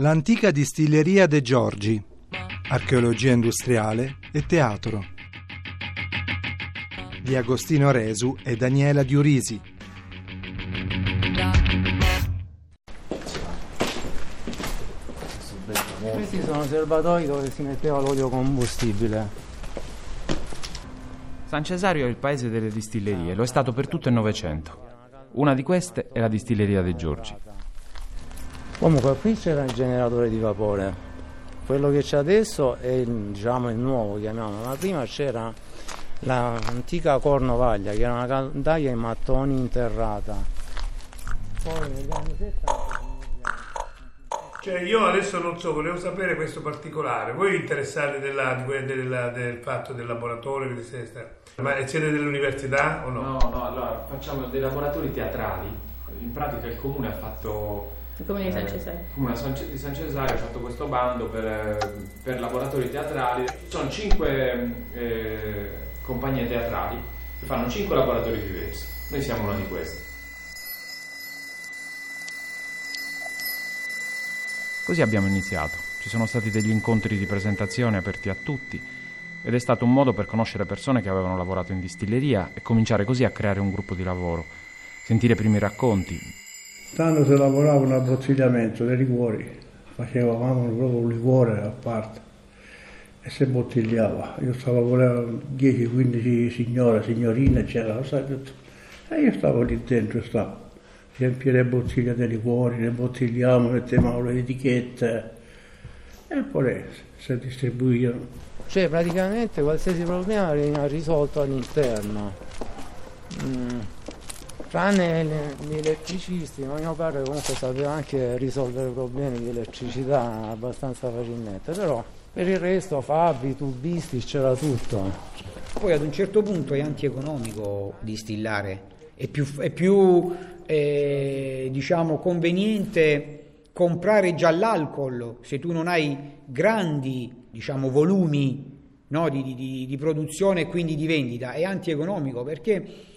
L'antica distilleria De Giorgi, archeologia industriale e teatro. Di Agostino Resu e Daniela Diurisi. Questi sono serbatoi dove si metteva l'olio combustibile. San Cesario è il paese delle distillerie, lo è stato per tutto il Novecento. Una di queste è la distilleria dei Giorgi. Comunque qui c'era il generatore di vapore. Quello che c'è adesso è il, diciamo, il nuovo, chiamiamolo. Ma prima c'era l'antica cornovaglia, che era una caldaia in mattoni interrata. Poi negli anni 70 Cioè io adesso non so, volevo sapere questo particolare. Voi vi interessate della- della- del fatto del laboratorio che siete stati- Ma siete dell'università o no? No, no, allora facciamo dei laboratori teatrali. In pratica il comune ha fatto. Il comune di San eh, Cesario. Il comune San di San Cesario ha fatto questo bando per, eh, per laboratori teatrali. Ci sono cinque eh, compagnie teatrali che fanno cinque laboratori diversi. Noi siamo una di queste. Così abbiamo iniziato. Ci sono stati degli incontri di presentazione aperti a tutti ed è stato un modo per conoscere persone che avevano lavorato in distilleria e cominciare così a creare un gruppo di lavoro, sentire i primi racconti. Tanto si lavorava un abbottigliamento dei liquori, facevamo proprio un liquore a parte e si bottigliava. Io stavo con 10-15 signore, signorine, tutto. E io stavo lì dentro, stavo. Riempire le bottiglie dei liquori, le bottigliamo, mettevamo le etichette e poi si distribuivano. Cioè praticamente qualsiasi problema veniva risolto all'interno. Mm. Tranne gli elettricisti, ma mio padre comunque sapeva anche risolvere problemi di elettricità abbastanza facilmente, però per il resto fabbi, tubisti, c'era tutto. Poi ad un certo punto è antieconomico distillare, è più, è più eh, diciamo, conveniente comprare già l'alcol se tu non hai grandi diciamo, volumi no, di- di- di produzione e quindi di vendita, è antieconomico perché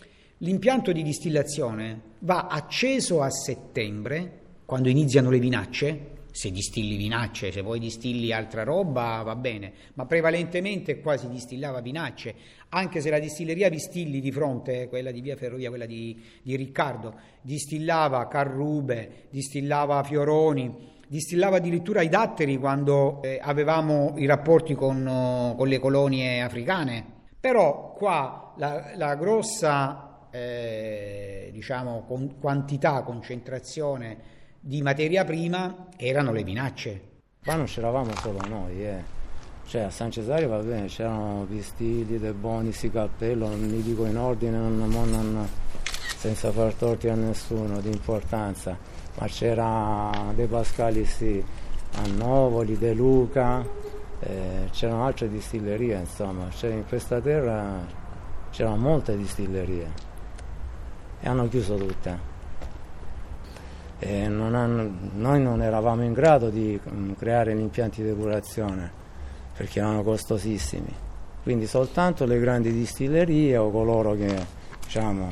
l'impianto di distillazione va acceso a settembre, quando iniziano le vinacce, se distilli vinacce, se poi distilli altra roba va bene, ma prevalentemente qua si distillava vinacce, anche se la distilleria Vistilli di fronte, quella di via Ferrovia, quella di, di Riccardo, distillava Carrube, distillava Fioroni, distillava addirittura i datteri quando eh, avevamo i rapporti con, con le colonie africane. Però qua la, la grossa eh, diciamo, con- quantità, concentrazione di materia prima erano le vinacce. Qua non c'eravamo solo noi, eh. Cioè a San Cesario va bene, c'erano Pistilli, De Bonis, Cappello, non li dico in ordine, non- non- senza far torti a nessuno di importanza, ma c'era De Pascali sì, a Novoli, De Luca, eh, c'erano altre distillerie insomma, cioè, in questa terra c'erano molte distillerie e hanno chiuso tutte. Non hanno- noi non eravamo in grado di mm, creare gli impianti di depurazione perché erano costosissimi. Quindi soltanto le grandi distillerie o coloro che diciamo,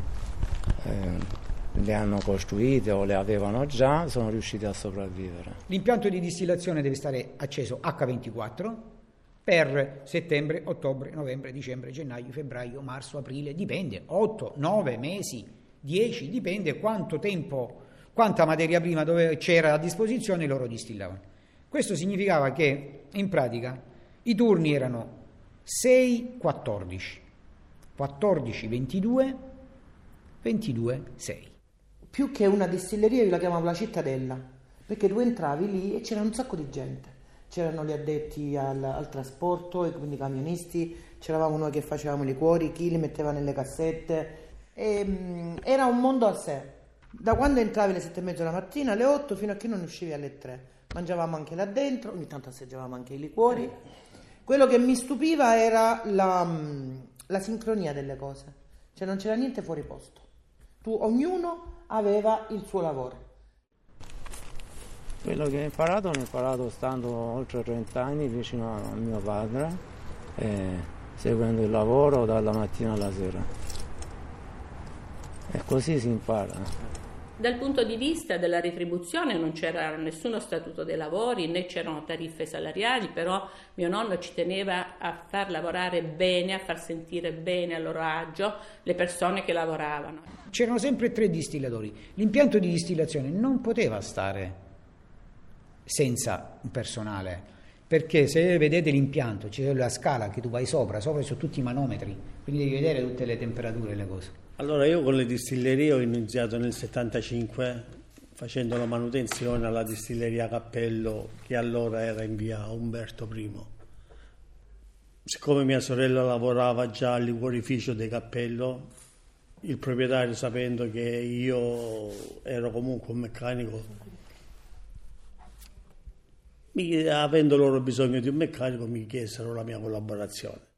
eh, le hanno costruite o le avevano già sono riusciti a sopravvivere. L'impianto di distillazione deve stare acceso H24 per settembre, ottobre, novembre, dicembre, gennaio, febbraio, marzo, aprile, dipende, 8, 9 mesi, 10, dipende quanto tempo, quanta materia prima c'era a disposizione loro distillavano. Questo significava che in pratica i turni erano 6, 14, 14, 22, 22, 6. Più che una distilleria io la chiamavo la cittadella, perché tu entravi lì e c'era un sacco di gente. C'erano gli addetti al, al trasporto, quindi i camionisti, c'eravamo noi che facevamo i liquori, chi li metteva nelle cassette. E, mm, era un mondo a sé. Da quando entravi alle sette e mezza la mattina alle 8 fino a che non uscivi alle 3. mangiavamo anche là dentro, ogni tanto assaggiavamo anche i liquori. Quello che mi stupiva era la, mm, la sincronia delle cose, cioè non c'era niente fuori posto. Tu, ognuno aveva il suo lavoro. Quello che ho imparato l'ho imparato stando oltre 30 anni vicino a mio padre, e seguendo il lavoro dalla mattina alla sera. E così si impara. Dal punto di vista della retribuzione non c'era nessuno statuto dei lavori né c'erano tariffe salariali, però mio nonno ci teneva a far lavorare bene, a far sentire bene a loro agio le persone che lavoravano. C'erano sempre tre distillatori. L'impianto di distillazione non poteva stare senza un personale, perché se vedete l'impianto, c'è la scala che tu vai sopra, sopra ci sono tutti i manometri, quindi devi vedere tutte le temperature e le cose. Allora io con le distillerie ho iniziato nel 75 facendo la manutenzione alla distilleria Cappello che allora era in via Umberto I. Siccome mia sorella lavorava già al liquorificio di Cappello, il proprietario sapendo che io ero comunque un meccanico, avendo loro bisogno di un meccanico mi chiesero la mia collaborazione.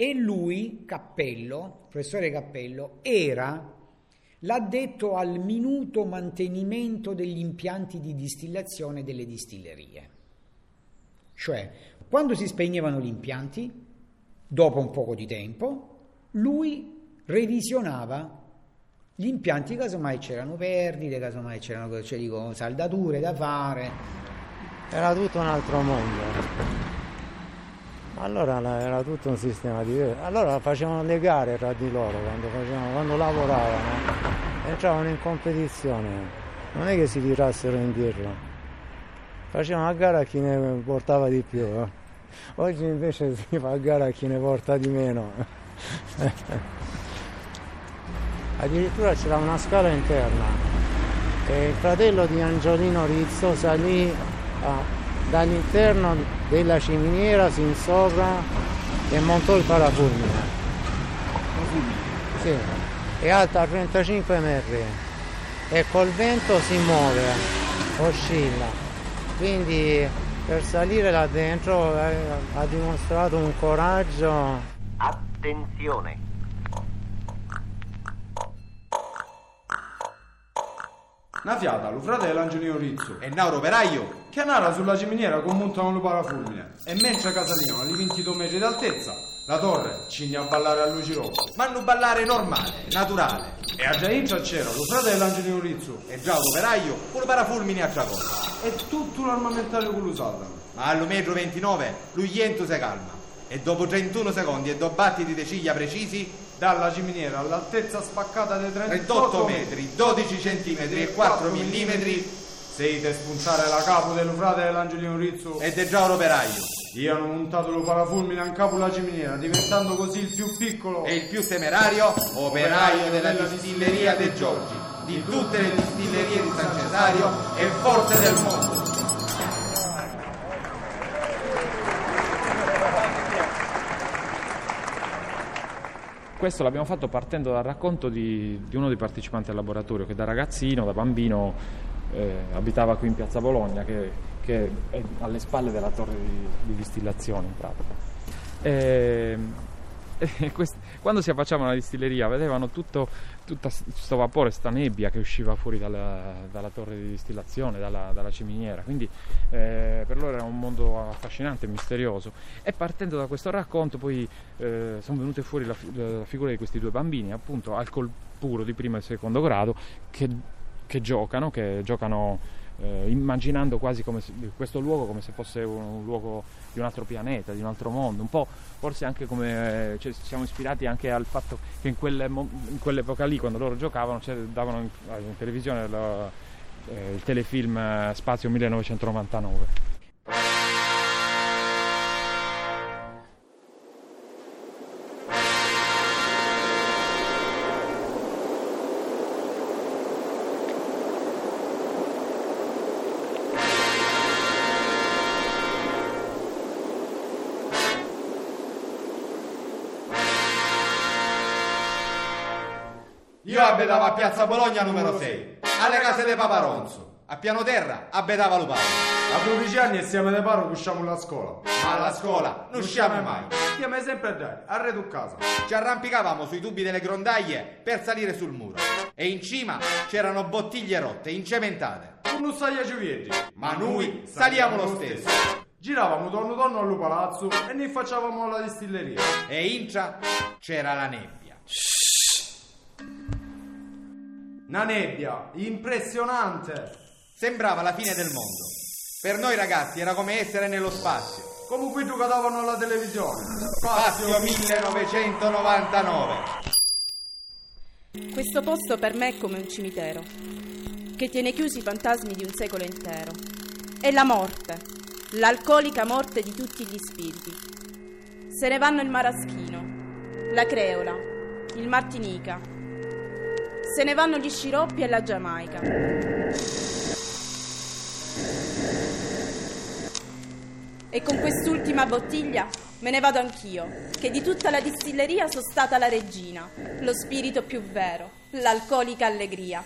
E lui, Cappello, professore Cappello, era l'addetto al minuto mantenimento degli impianti di distillazione delle distillerie. Cioè, quando si spegnevano gli impianti, dopo un poco di tempo, lui revisionava gli impianti, casomai c'erano perdite, casomai c'erano cioè, dico, saldature da fare. Era tutto un altro mondo. Allora era tutto un sistema diverso. Allora facevano le gare tra di loro quando, facevano, quando lavoravano, entravano in competizione. Non è che si tirassero indietro. Facevano a gara a chi ne portava di più. eh. Oggi invece si fa a gara a chi ne porta di meno. Addirittura c'era una scala interna e il fratello di Angiolino Rizzo salì a- dall'interno della ciminiera sin sopra e montò il parafulmine. Sì, è alta 35 metri e col vento si muove, oscilla. Quindi per salire là dentro eh, ha dimostrato un coraggio Attenzione! Una fiata, lo fratello Angelino Rizzo. E Nauro Operaio? Che nara sulla ciminiera con montano lo parafulmine. E mentre Casalino di 22 metri d'altezza, la torre ci a ballare a luci rosse. Ma non ballare normale, naturale. E a già intra c'era lo fratello Angelino Rizzo. E già l'operaio con lo parafulmine a Giacomo. E tutto l'armamentario che lo usavano. Ma allo metro 29 lui si calma. E dopo 31 secondi e due battiti di ciglia precisi, Dalla ciminiera all'altezza spaccata dei 38, 38 metri, 12 centimetri e 4 millimetri, Seite spuntare la capo del fratello Angelino Rizzo. ed è già un operaio. Io hanno montato lo parafulmine a capo la ciminiera, diventando così il più piccolo. E il più temerario, operaio della distilleria De Giorgi, di tutte le distillerie di San Cesario e forse del mondo. Questo l'abbiamo fatto partendo dal racconto di, di uno dei partecipanti al laboratorio che da ragazzino, da bambino, eh, abitava qui in piazza Bologna, che, che è alle spalle della torre di, di distillazione in pratica. E, e quest- quando si affacciavano alla distilleria vedevano tutto questo vapore, questa nebbia che usciva fuori dalla, dalla torre di distillazione, dalla, dalla ciminiera, quindi eh, per loro era un mondo affascinante misterioso. E partendo da questo racconto poi eh, sono venute fuori la, la figura di questi due bambini, appunto alcol puro di primo e secondo grado, che, che giocano, che giocano eh, immaginando quasi se- questo luogo come se fosse un, un luogo di un altro pianeta, di un altro mondo, un po' forse anche come eh, cioè, siamo ispirati anche al fatto che in, quelle in quell'epoca lì, quando loro giocavano, c'è- davano in, in televisione la- eh, il telefilm eh, Spazio 1999. Io abitavo a Piazza Bologna numero 6, alle case di Paparonzo. A piano terra abitava Luparo. A 12 anni e siamo da paro che usciamo alla scuola. Ma alla scuola non usciamo mai. Stiamo sempre a dare, a re tu casa. Ci arrampicavamo sui tubi delle grondaglie per salire sul muro. E in cima c'erano bottiglie rotte, incementate. Non sai a Giuvietti. Ma noi saliamo lo stesso. Giravamo torno torno al palazzo e ne facevamo alla distilleria. E incia c'era la nebbia. Una nebbia impressionante. Sembrava la fine del mondo. Per noi ragazzi era come essere nello spazio. Come qui giocavano alla televisione. Spazio 1999. Questo posto per me è come un cimitero, che tiene chiusi i fantasmi di un secolo intero. È la morte, l'alcolica morte di tutti gli spiriti. Se ne vanno il maraschino, la creola, il martinica. Se ne vanno gli sciroppi e la giamaica. E con quest'ultima bottiglia me ne vado anch'io, che di tutta la distilleria sono stata la regina, lo spirito più vero, l'alcolica allegria.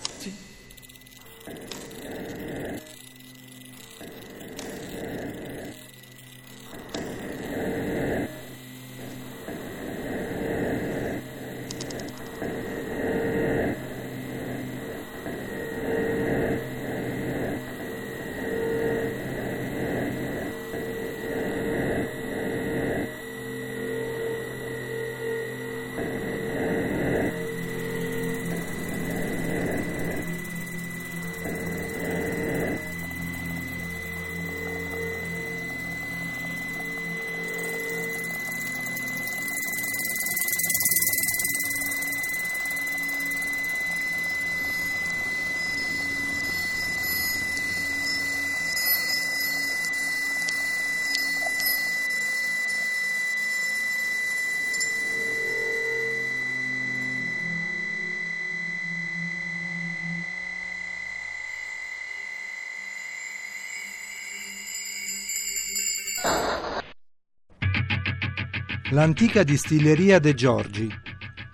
L'antica distilleria De Giorgi,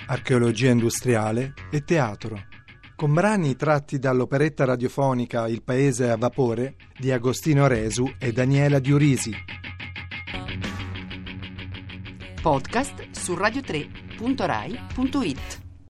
archeologia industriale e teatro, con brani tratti dall'operetta radiofonica Il paese a vapore di Agostino Resu e Daniela Diurisi. Podcast su radio3.rai.it